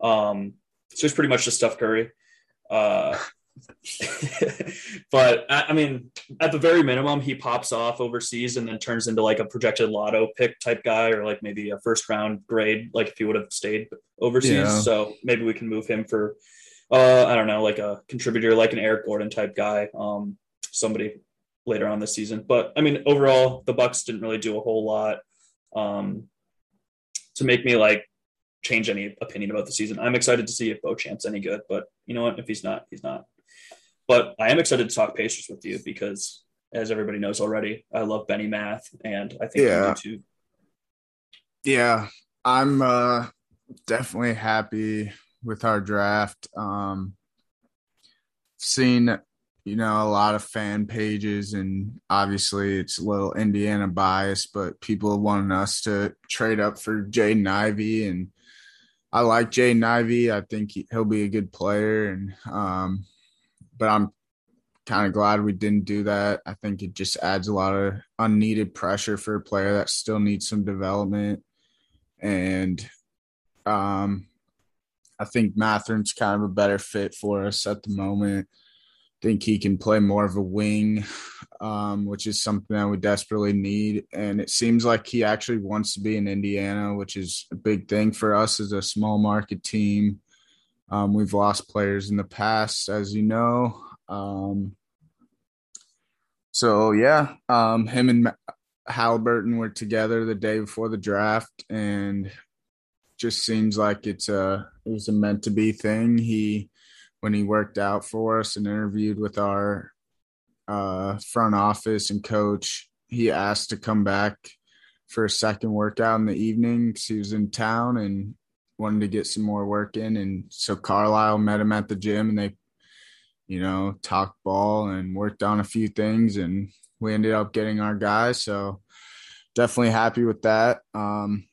Um, so he's pretty much just Steph Curry. Uh, but I, mean, at the very minimum, he pops off overseas and then turns into like a projected lotto pick type guy, or like maybe a first round grade, like if he would have stayed overseas. Yeah. So maybe we can move him for, uh, I don't know, like a contributor, like an Eric Gordon type guy, um, somebody later on this season. But I mean, overall, the Bucks didn't really do a whole lot um, to make me like change any opinion about the season. I'm excited to see if Beauchamp's any good, but you know what? If he's not, he's not. But I am excited to talk Pacers with you because, as everybody knows already, I love Benny Math, and I think Yeah. you do too. Yeah, I'm uh, definitely happy with our draft. Um, seen, you know, a lot of fan pages, and obviously it's a little Indiana bias, but people wanting us to trade up for Jaden Ivey, and I like Jaden Ivey. I think he, will be a good player, and um, but I'm kind of glad we didn't do that. I think it just adds a lot of unneeded pressure for a player that still needs some development, and um, I think Mathurin's kind of a better fit for us at the moment. I think he can play more of a wing, um, which is something that we desperately need. And it seems like he actually wants to be in Indiana, which is a big thing for us as a small market team. Um, we've lost players in the past, as you know. Um, so yeah, um, him and Halliburton were together the day before the draft, and just seems like it's a it was a meant to be thing. He when he worked out for us and interviewed with our uh, front office and coach, he asked to come back for a second workout in the evening because he was in town and wanted to get some more work in. And so Carlisle met him at the gym and they, you know, talked ball and worked on a few things. And we ended up getting our guy. So definitely happy with that. Um,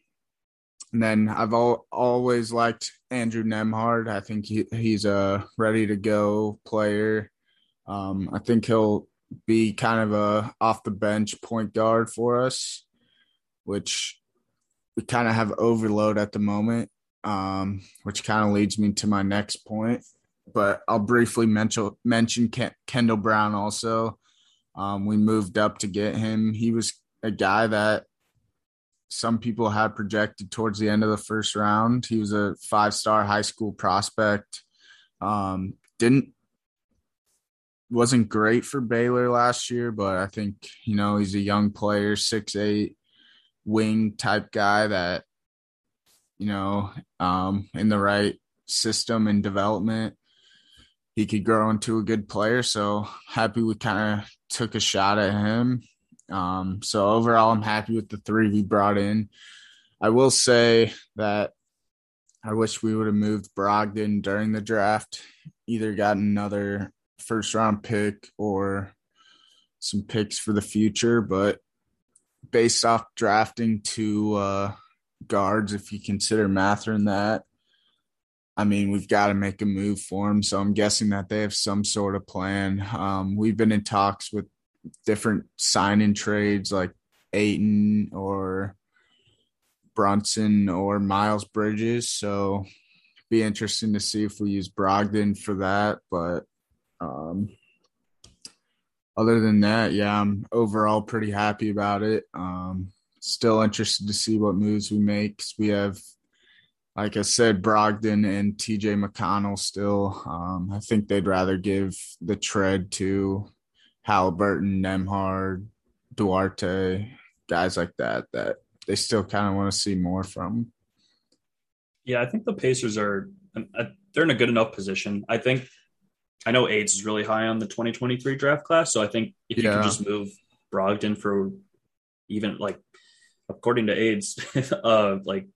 and then I've al- always liked Andrew Nembhard. I think he, he's a ready to go player. Um, I think he'll be kind of a off the bench point guard for us, which we kind of have overload at the moment, um, which kind of leads me to my next point. But I'll briefly mention mention Ken- Kendall Brown also. Um, we moved up to get him. He was a guy that some people had projected towards the end of the first round. He was a five star high school prospect. Um, didn't wasn't great for Baylor last year, but I think you know he's a young player, six eight wing type guy that you know um, in the right system and development he could grow into a good player. So happy we kind of took a shot at him. Um, so overall, I'm happy with the three we brought in. I will say that I wish we would have moved Brogdon during the draft, either got another first round pick or some picks for the future. But based off drafting two uh, guards, if you consider Mathurin that, I mean, we've got to make a move for him. So I'm guessing that they have some sort of plan. Um, we've been in talks with different sign in trades like Ayton or Brunson or Miles Bridges. So be interesting to see if we use Brogdon for that. But um, other than that, yeah, I'm overall pretty happy about it. Um, still interested to see what moves we make. We have, like I said, Brogdon and TJ McConnell still. Um, I think they'd rather give the tread to Halliburton, Nembhard, Duarte, guys like that, that they still kind of want to see more from. Yeah, I think the Pacers are uh, they're in a good enough position. I think I know AIDS is really high on the 2023 draft class, so I think if yeah. you can just move Brogdon for even like according to AIDS, uh, like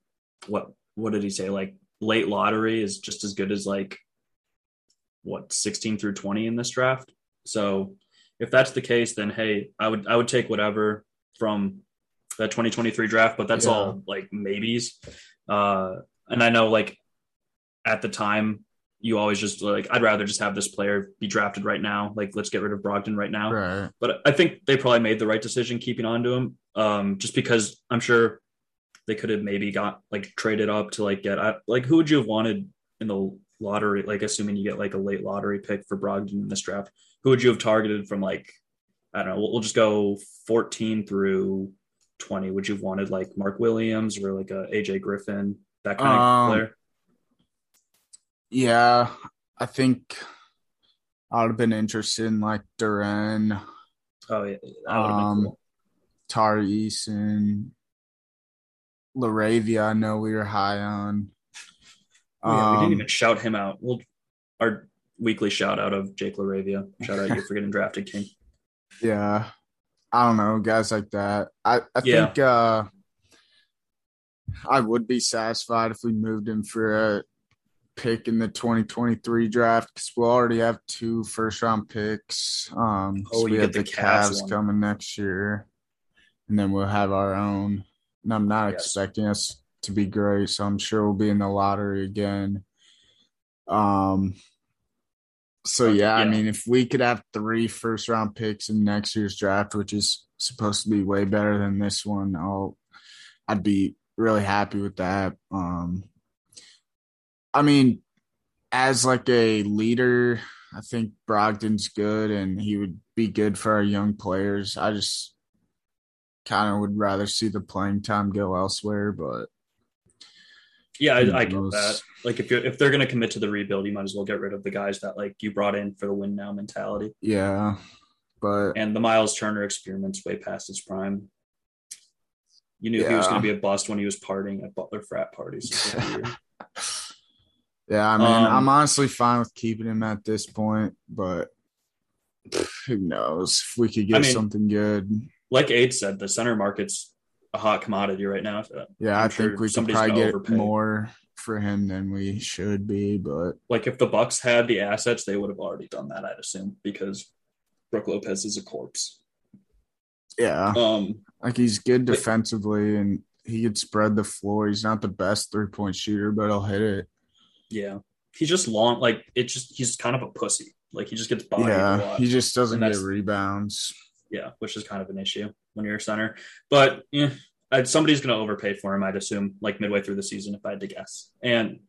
what what did he say? Like late lottery is just as good as like what 16 through 20 in this draft. So if that's the case, then hey, I would I would take whatever from that 2023 draft, but that's yeah. all like maybes. Uh, and I know like at the time you always just like I'd rather just have this player be drafted right now. Like let's get rid of Brogdon right now. Right. But I think they probably made the right decision keeping on to him. Um, just because I'm sure they could have maybe got like traded up to like get like who would you have wanted in the lottery? Like assuming you get like a late lottery pick for Brogdon in this draft who would you have targeted from like I don't know, we'll, we'll just go 14 through 20. Would you have wanted like Mark Williams or like a AJ Griffin, that kind um, of player? Yeah, I think I would have been interested in like Duren. Oh yeah, um, cool. Tari Eason, LaRavia. I know we were high on. Oh, yeah, we didn't um, even shout him out. We'll our weekly shout out of Jake LaRavia. Shout out you for getting drafted, King. Yeah. I don't know, guys like that. I, I yeah. think uh I would be satisfied if we moved him for a pick in the 2023 draft because we'll already have two first round picks. Um, Oh, so we have the the Cavs coming next year, and then we'll have our own. And I'm not Yes. expecting us to be great, so I'm sure we'll be in the lottery again. Um. So yeah, I mean, if we could have three first round picks in next year's draft, which is supposed to be way better than this one, I'll I'd be really happy with that. Um, I mean, as like a leader, I think Brogdon's good and he would be good for our young players. I just kind of would rather see the playing time go elsewhere, but Yeah, I, I get that. Like if you're if they're gonna commit to the rebuild, you might as well get rid of the guys that like you brought in for the win now mentality. yeah, but And the Miles Turner experiment's way past its prime. You knew he was gonna be a bust when he was partying at Butler frat parties. his rookie year. yeah, I mean, Um, I'm honestly fine with keeping him at this point, but who knows if we could get I mean- something good. like Aid said, the center market's a hot commodity right now. So Yeah, I'm i sure think we could probably get overpay. more for him than we should be, but like if the Bucks had the assets, they would have already done that, I'd assume, because Brooke Lopez is a corpse. yeah, Um, like he's good But- defensively and he could spread the floor. He's not the best three point shooter, but he'll hit it. Yeah, he's just long. Like it just he's kind of a pussy. Like he just gets bodied yeah, he just doesn't get rebounds. yeah, which is kind of an issue when you're a center. But yeah, somebody's going to overpay for him, I'd assume, like midway through the season, if I had to guess. And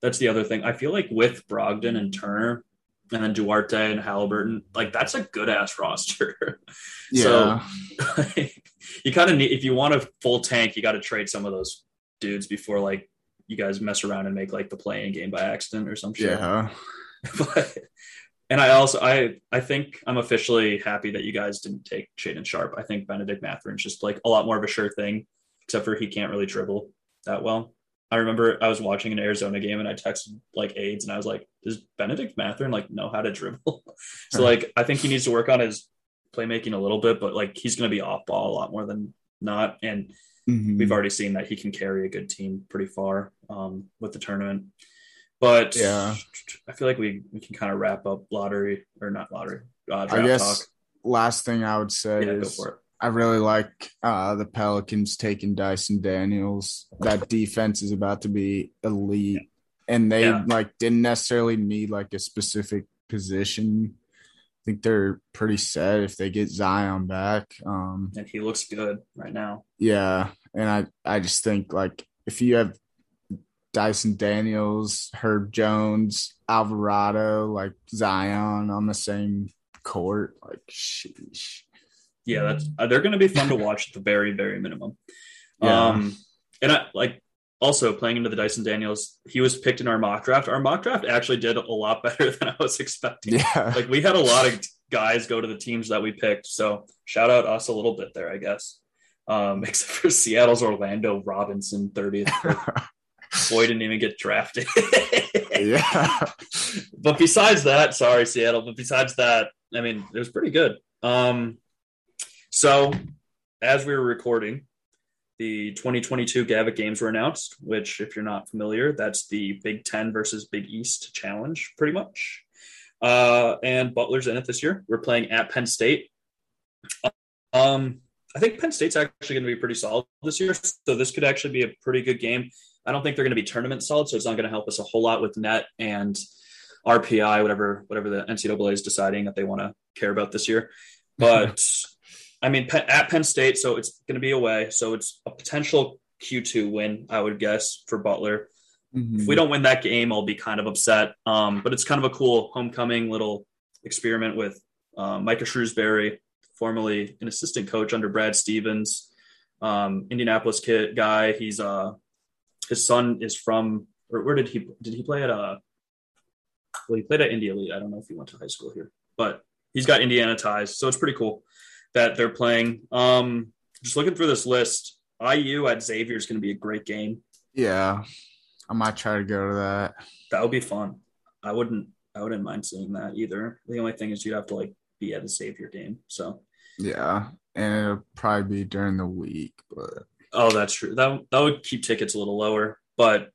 that's the other thing. I feel like with Brogdon and Turner, and then Duarte and Halliburton, like that's a good ass roster. Yeah, So you kind of need, if you want a full tank, you got to trade some of those dudes before like you guys mess around and make like the playing game by accident or some shit. yeah, but and I also I I think I'm officially happy that you guys didn't take Shaedon Sharpe. I think Benedict Mathurin's just like a lot more of a sure thing, except for he can't really dribble that well. I remember I was watching an Arizona game and I texted like aides and I was like, does Benedict Matherin like know how to dribble? so like I think he needs to work on his playmaking a little bit, but like he's gonna be off ball a lot more than not. And Mhm. we've already seen that he can carry a good team pretty far um, with the tournament. But Yeah. I feel like we, we can kind of wrap up lottery or not lottery. Uh, I guess talk. last thing I would say Yeah, is. I really like uh, the Pelicans taking Dyson Daniels. That defense is about to be elite, and they Yeah. like didn't necessarily need like a specific position. I think they're pretty set if they get Zion back. Um, And he looks good right now. yeah, and I I just think like if you have Dyson Daniels, Herb Jones, Alvarado, like Zion on the same court, like sheesh. Yeah, that's uh, they're going to be fun to watch at the very very minimum. Yeah. Um, and I like also playing into the Dyson Daniels. He was picked in our mock draft. Our mock draft actually did a lot better than I was expecting. Yeah. like we had a lot of guys go to the teams that we picked. So shout out us a little bit there, I guess. Um, except for Seattle's Orlando Robinson 30th. Boy didn't even get drafted. yeah. but besides that, sorry, Seattle. But besides that, I mean, it was pretty good. Um, so as we were recording, the 2022 Gavitt games were announced, which, if you're not familiar, that's the Big Ten versus Big East challenge, pretty much. Uh, and Butler's in it this year. We're playing at Penn State. Um, I think Penn State's actually going to be pretty solid this year, so this could actually be a pretty good game. I don't think they're going to be tournament solid, so it's not going to help us a whole lot with net and RPI, whatever whatever the NCAA is deciding that they want to care about this year. But I mean, at Penn State, so it's going to be away, so it's a potential Q2 win, I would guess, for Butler. Mhm. If we don't win that game, I'll be kind of upset. Um, but it's kind of a cool homecoming little experiment with uh, Micah Shrewsbury, formerly an assistant coach under Brad Stevens, um, Indianapolis kid guy. He's uh, his son is from, or where did he did he play at? Uh, well, he played at India Elite. I don't know if he went to high school here, but he's got Indiana ties, so it's pretty cool that they're playing. Um, just looking through this list, IU at Xavier is going to be a great game. Yeah. I might try to go to that. That would be fun. I wouldn't I wouldn't mind seeing that either. The only thing is you'd have to like be at a Xavier game. So Yeah. And it'll probably be during the week, but Oh, that's true. That that would keep tickets a little lower, but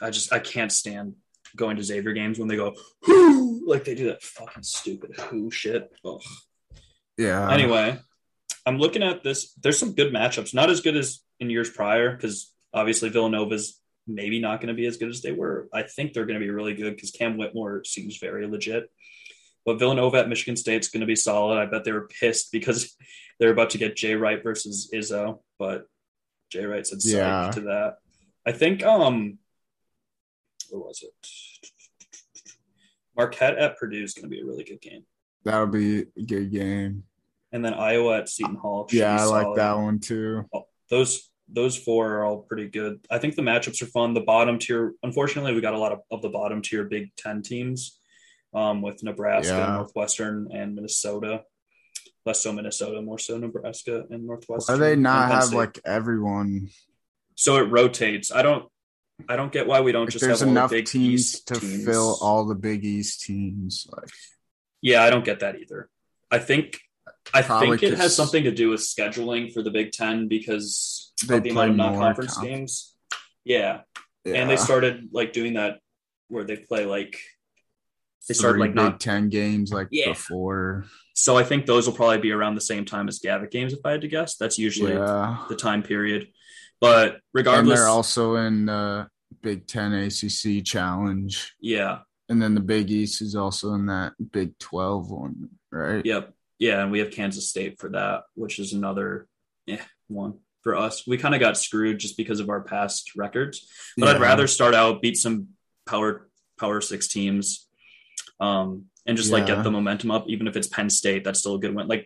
I just I can't stand going to Xavier games when they go whoo like they do that fucking stupid who shit. Ugh. Yeah. Anyway, I'm looking at this. There's some good matchups, not as good as in years prior, because obviously Villanova's maybe not going to be as good as they were. I think they're going to be really good because Cam Whitmore seems very legit. But Villanova at Michigan State's going to be solid. I bet they were pissed because they're about to get Jay Wright versus Izzo, but Jay Wright said Yeah. to that. I think um, what was it? Marquette at Purdue is going to be a really good game, That'll be a good game. and then Iowa at Seton Hall. Yeah, I like solid. that one too. those those four are all pretty good. I think the matchups are fun. The bottom tier, unfortunately, we got a lot of, of the bottom tier Big Ten teams um, with Nebraska, Yeah. Northwestern, and Minnesota. Less so Minnesota, more so Nebraska and Why Northwestern. do they not have State. like everyone? so it rotates? I don't I don't get why we don't Like, just there's have enough Big teams East to teams. fill all the Big East teams. Like, Yeah, I don't get that either. I think I Probably think it has something to do with scheduling for the Big Ten because They of the play amount of non-conference conf- games. Yeah, yeah. and they started like doing that where they play like they started like Big not Ten games like Yeah. before. so i think those will probably be around the same time as gavitt games if i had to guess that's usually Yeah. the time period but And regardless they're also in the Big Ten ACC challenge. yeah And then the Big East is also in that Big 12 one, right? yep yeah and we have kansas state for that which is another yeah one for us we kind of got screwed just because of our past records but i'd rather start out beat some power power six teams um and just like get the momentum up even if it's penn state that's still a good win. Like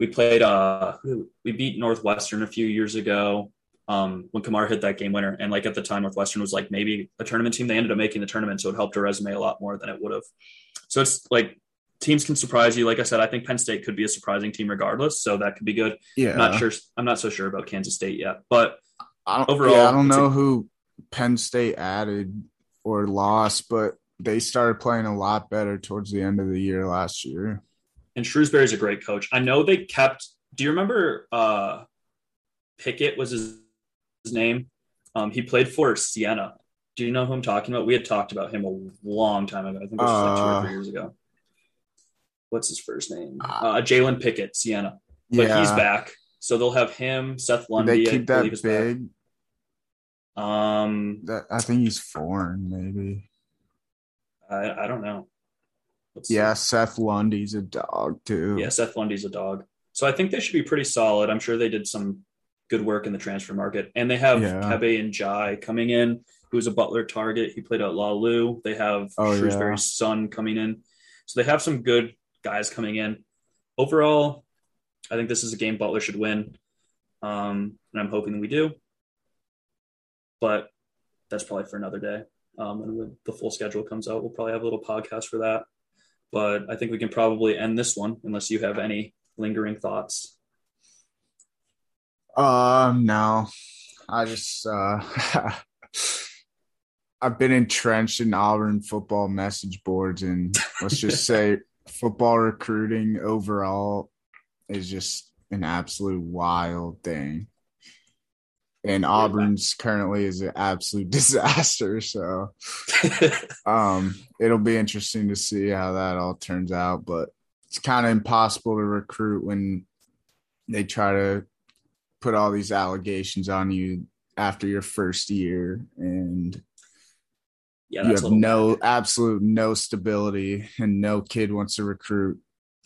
we played uh we beat northwestern a few years ago um when kamar hit that game winner. And like at the time northwestern was like maybe a tournament team. They ended up making the tournament so it helped our resume a lot more than it would have. So it's like teams can surprise you. Like i said i think penn state could be a surprising team regardless so that could be good. Yeah. i'm not sure i'm not so sure about kansas state yet but I don't, Overall, yeah, I don't know a- who Penn State added or lost, but they started playing a lot better towards the end of the year last year. and Shrewsbury's a great coach. I know they kept. Do you remember uh, Pickett was his, his name? Um, he played for Siena. Do you know who I'm talking about? We had talked about him a long time ago. I think it was like two or Uh, three years ago. What's his first name? Uh, Uh, Jalen Pickett, Siena. But yeah. he's back, so they'll have him, Seth Lundy. they I keep that believe back. big? Um, That I think he's foreign, maybe. I, I don't know. Let's see. Yeah, Seth Lundy's a dog too. Yeah, Seth Lundy's a dog. So I think they should be pretty solid. I'm sure they did some good work in the transfer market. And they have Yeah. Kebba Njie coming in, who's a Butler target. He played at La Lu. They have Oh, Shrewsbury's son coming in. So they have some good guys coming in. Overall, I think this is a game Butler should win. Um, and I'm hoping we do. But that's probably for another day. Um, and when the full schedule comes out, we'll probably have a little podcast for that. But I think we can probably end this one unless you have any lingering thoughts. Uh no. I just uh I've been entrenched in Auburn football message boards and let's just say football recruiting overall is just an absolute wild thing. And Auburn's currently is an absolute disaster. So um it'll be interesting to see how that all turns out. But it's kind of impossible to recruit when they try to put all these allegations on you after your first year and yeah, you have no absolute no stability and no kid wants to recruit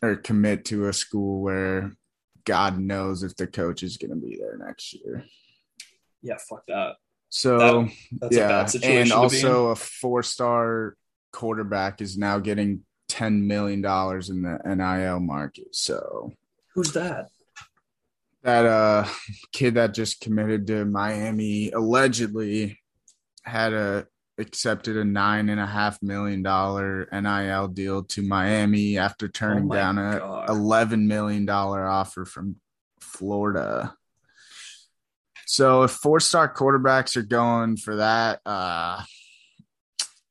or commit to a school where god knows if the coach is going to be there next year yeah, fuck that. so That's a yeah and also a four star quarterback is now getting 10 million dollars in the nil market so who's that? that uh kid that just committed to Miami allegedly had a accepted a nine and a half million dollar NIL deal to Miami after turning Oh down a God. eleven million dollar offer from Florida. So if four star quarterbacks are going for that, uh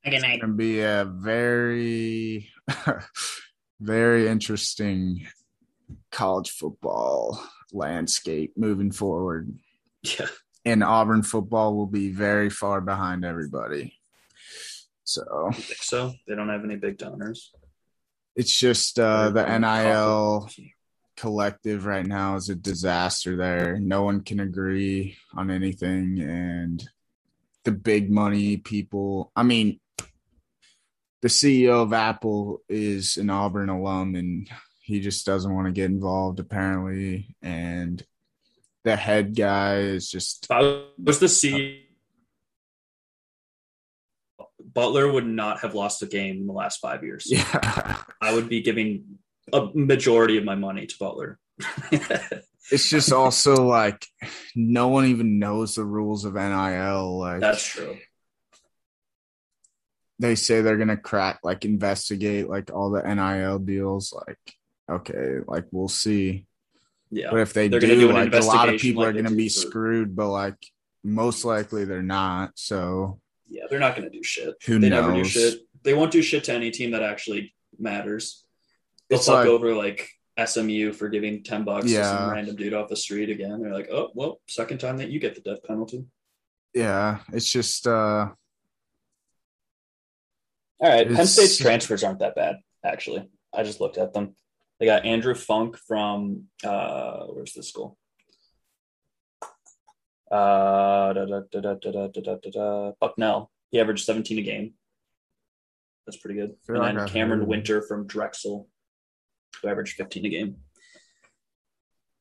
Good night. gonna be a very very interesting college football landscape moving forward. Yeah. And Auburn football will be very far behind everybody. So so. They don't have any big donors. it's just uh, the NIL collective right now is a disaster there. No one can agree on anything. And the big money people, I mean, the CEO of Apple is an Auburn alum and he just doesn't want to get involved, apparently. And the head guy is just, I was the CEO. Butler would not have lost a game in the last five years. yeah. I would be giving a majority of my money to Butler. It's just also like no one even knows the rules of NIL. Like, That's true. they say they're gonna crack like investigate like all the NIL deals. Like, okay, like we'll see. Yeah. But if they do, gonna do like a lot of people like are gonna be for- screwed, but like most likely they're not. So Yeah, they're not going to do shit. Who they never do knows? shit. They won't do shit to any team that actually matters they'll it's talk like, over like SMU for giving ten bucks yeah. to some random dude off the street again. They're like, oh well, second time that you get the death penalty. Yeah, it's just. uh All right, Penn State's transfers aren't that bad actually. I just looked at them. They got Andrew Funk from uh where's this school? Uh, Bucknell. He averaged 17 a game. That's pretty good. and then Cameron Wynter from Drexel who averaged 15 a game.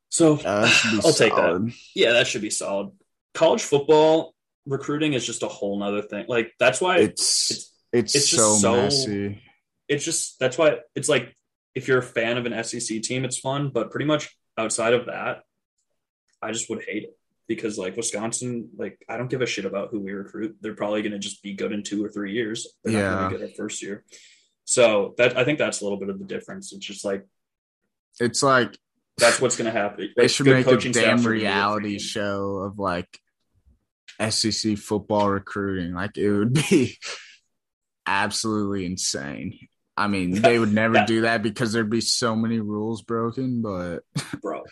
So uh, be I'll take that. Yeah, that should be solid. College football recruiting is just a whole nother thing. Like that's why It's it's it's, it's so, so- messy. it's just that's why it's like if you're a fan of an SEC team, it's fun, but pretty much outside of that, I just would hate it because like Wisconsin, like I don't give a shit about who we recruit. They're probably going to just be good in two or three years. They're not Yeah. going to get our first year. So that I think that's a little bit of the difference. It's just like It's like that's what's going to happen. they should make a damn reality show of like SEC football recruiting. Like it would be absolutely insane. I mean, they would never Yeah. do that because there'd be so many rules broken, but bro.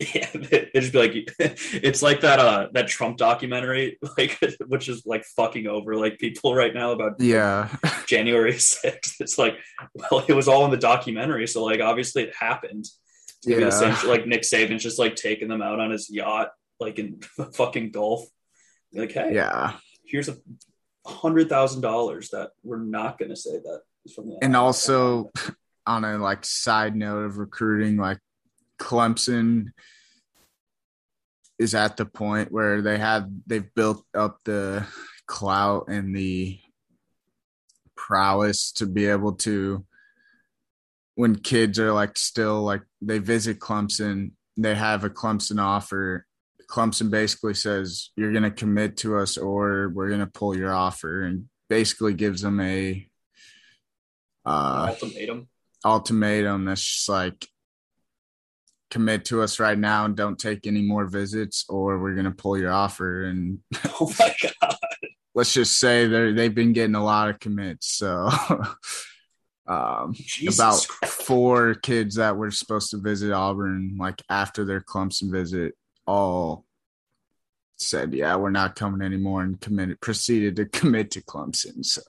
Yeah, it just be like it's like that uh that Trump documentary, like which is like fucking over like people right now about yeah. January 6th. It's like, well, it was all in the documentary. So, like, obviously it happened. It's gonna the Yeah. same, like, Nick Saban's just like taking them out on his yacht, like in the fucking Gulf. Like, hey, Yeah. here's a hundred thousand dollars that we're not going to say that is from the. And also on a like side note of recruiting, like Clemson is at the point where they have they've built up the clout and the prowess to be able to when kids are like still like they visit Clemson, they have a Clemson offer. Clemson basically says you're going to commit to us or we're going to pull your offer and basically gives them a uh ultimatum. ultimatum that's just like commit to us right now and don't take any more visits or we're going to pull your offer and Oh my god! let's just say they they've been getting a lot of commits so um about four kids that were supposed to visit Auburn like after their Clemson visit all said yeah we're not coming anymore and committed proceeded to commit to Clemson so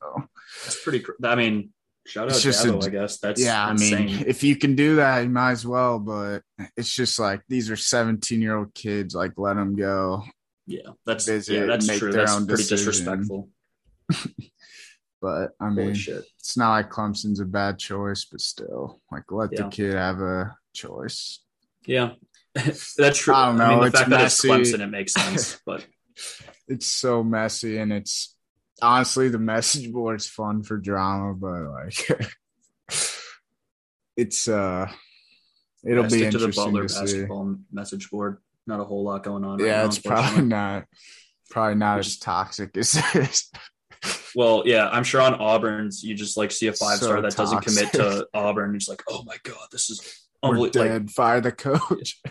That's pretty. I mean, shout out Dabo, a- I guess. That's yeah, insane. I mean, if you can do that, you might as well. But it's just like these are 17 year old kids. Like, let them go. yeah, that's yeah, that's true. That's pretty decision. disrespectful. But I mean, shit! it's not like Clemson's a bad choice, but still, like, let Yeah. the kid have a choice. Yeah, that's true. I don't know, mean, the it's fact that it's. Clemson, it makes sense. But It's so messy, and it's honestly the message board's fun for drama, but like, it's uh, it'll yeah, be stick to the interesting Butler to see. basketball message board. Not a whole lot going on. right Yeah, now, it's probably not probably not Which as toxic as this. Well, yeah, I'm sure on Auburn's, you just like see a five star So that doesn't commit to Auburn. It's like, oh my god, this is We're unbelievable. Like, dead. Fire the coach.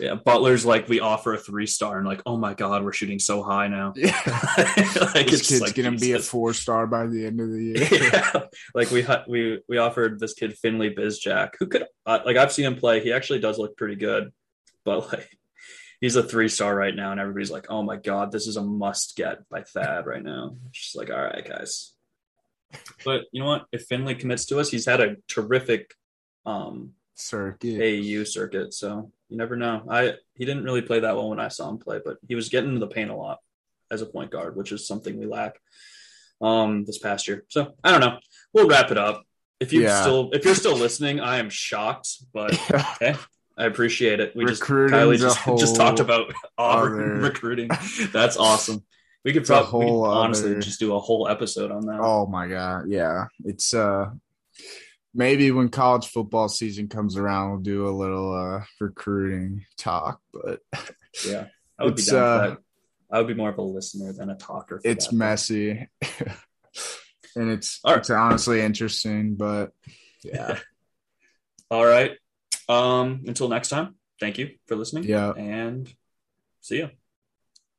Yeah, Butler's like we offer a three star, and like, oh my god, we're shooting so high now. yeah. like, this it's kid's like, gonna be a four star by the end of the year. yeah, like we we we offered this kid Finley Bizjack, who could uh, like I've seen him play. He actually does look pretty good, but like he's a three star right now, and everybody's like, "Oh my god, this is a must get by Thad right now." Just like, all right, guys. But you know what? If Finley commits to us, he's had a terrific um, Circuit. AU circuit, so you never know. I he didn't really play that well when I saw him play, but he was getting into the paint a lot as a point guard, which is something we lack um this past year. So I don't know. We'll wrap it up. If you Yeah. still if you're still listening, I am shocked, but okay. I appreciate it. We just Kylie just, just talked about Auburn other- recruiting. That's awesome. We could probably whole honestly other- just do a whole episode on that. Oh my god, yeah. It's uh maybe when college football season comes around we'll do a little uh recruiting talk, but Yeah, I would It's, be down uh, that. I would be more of a listener than a talker. it's that. messy. and it's right. it's honestly interesting, but yeah. All right. Um, until next time, thank you for listening. Yeah. And see you.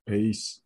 Peace.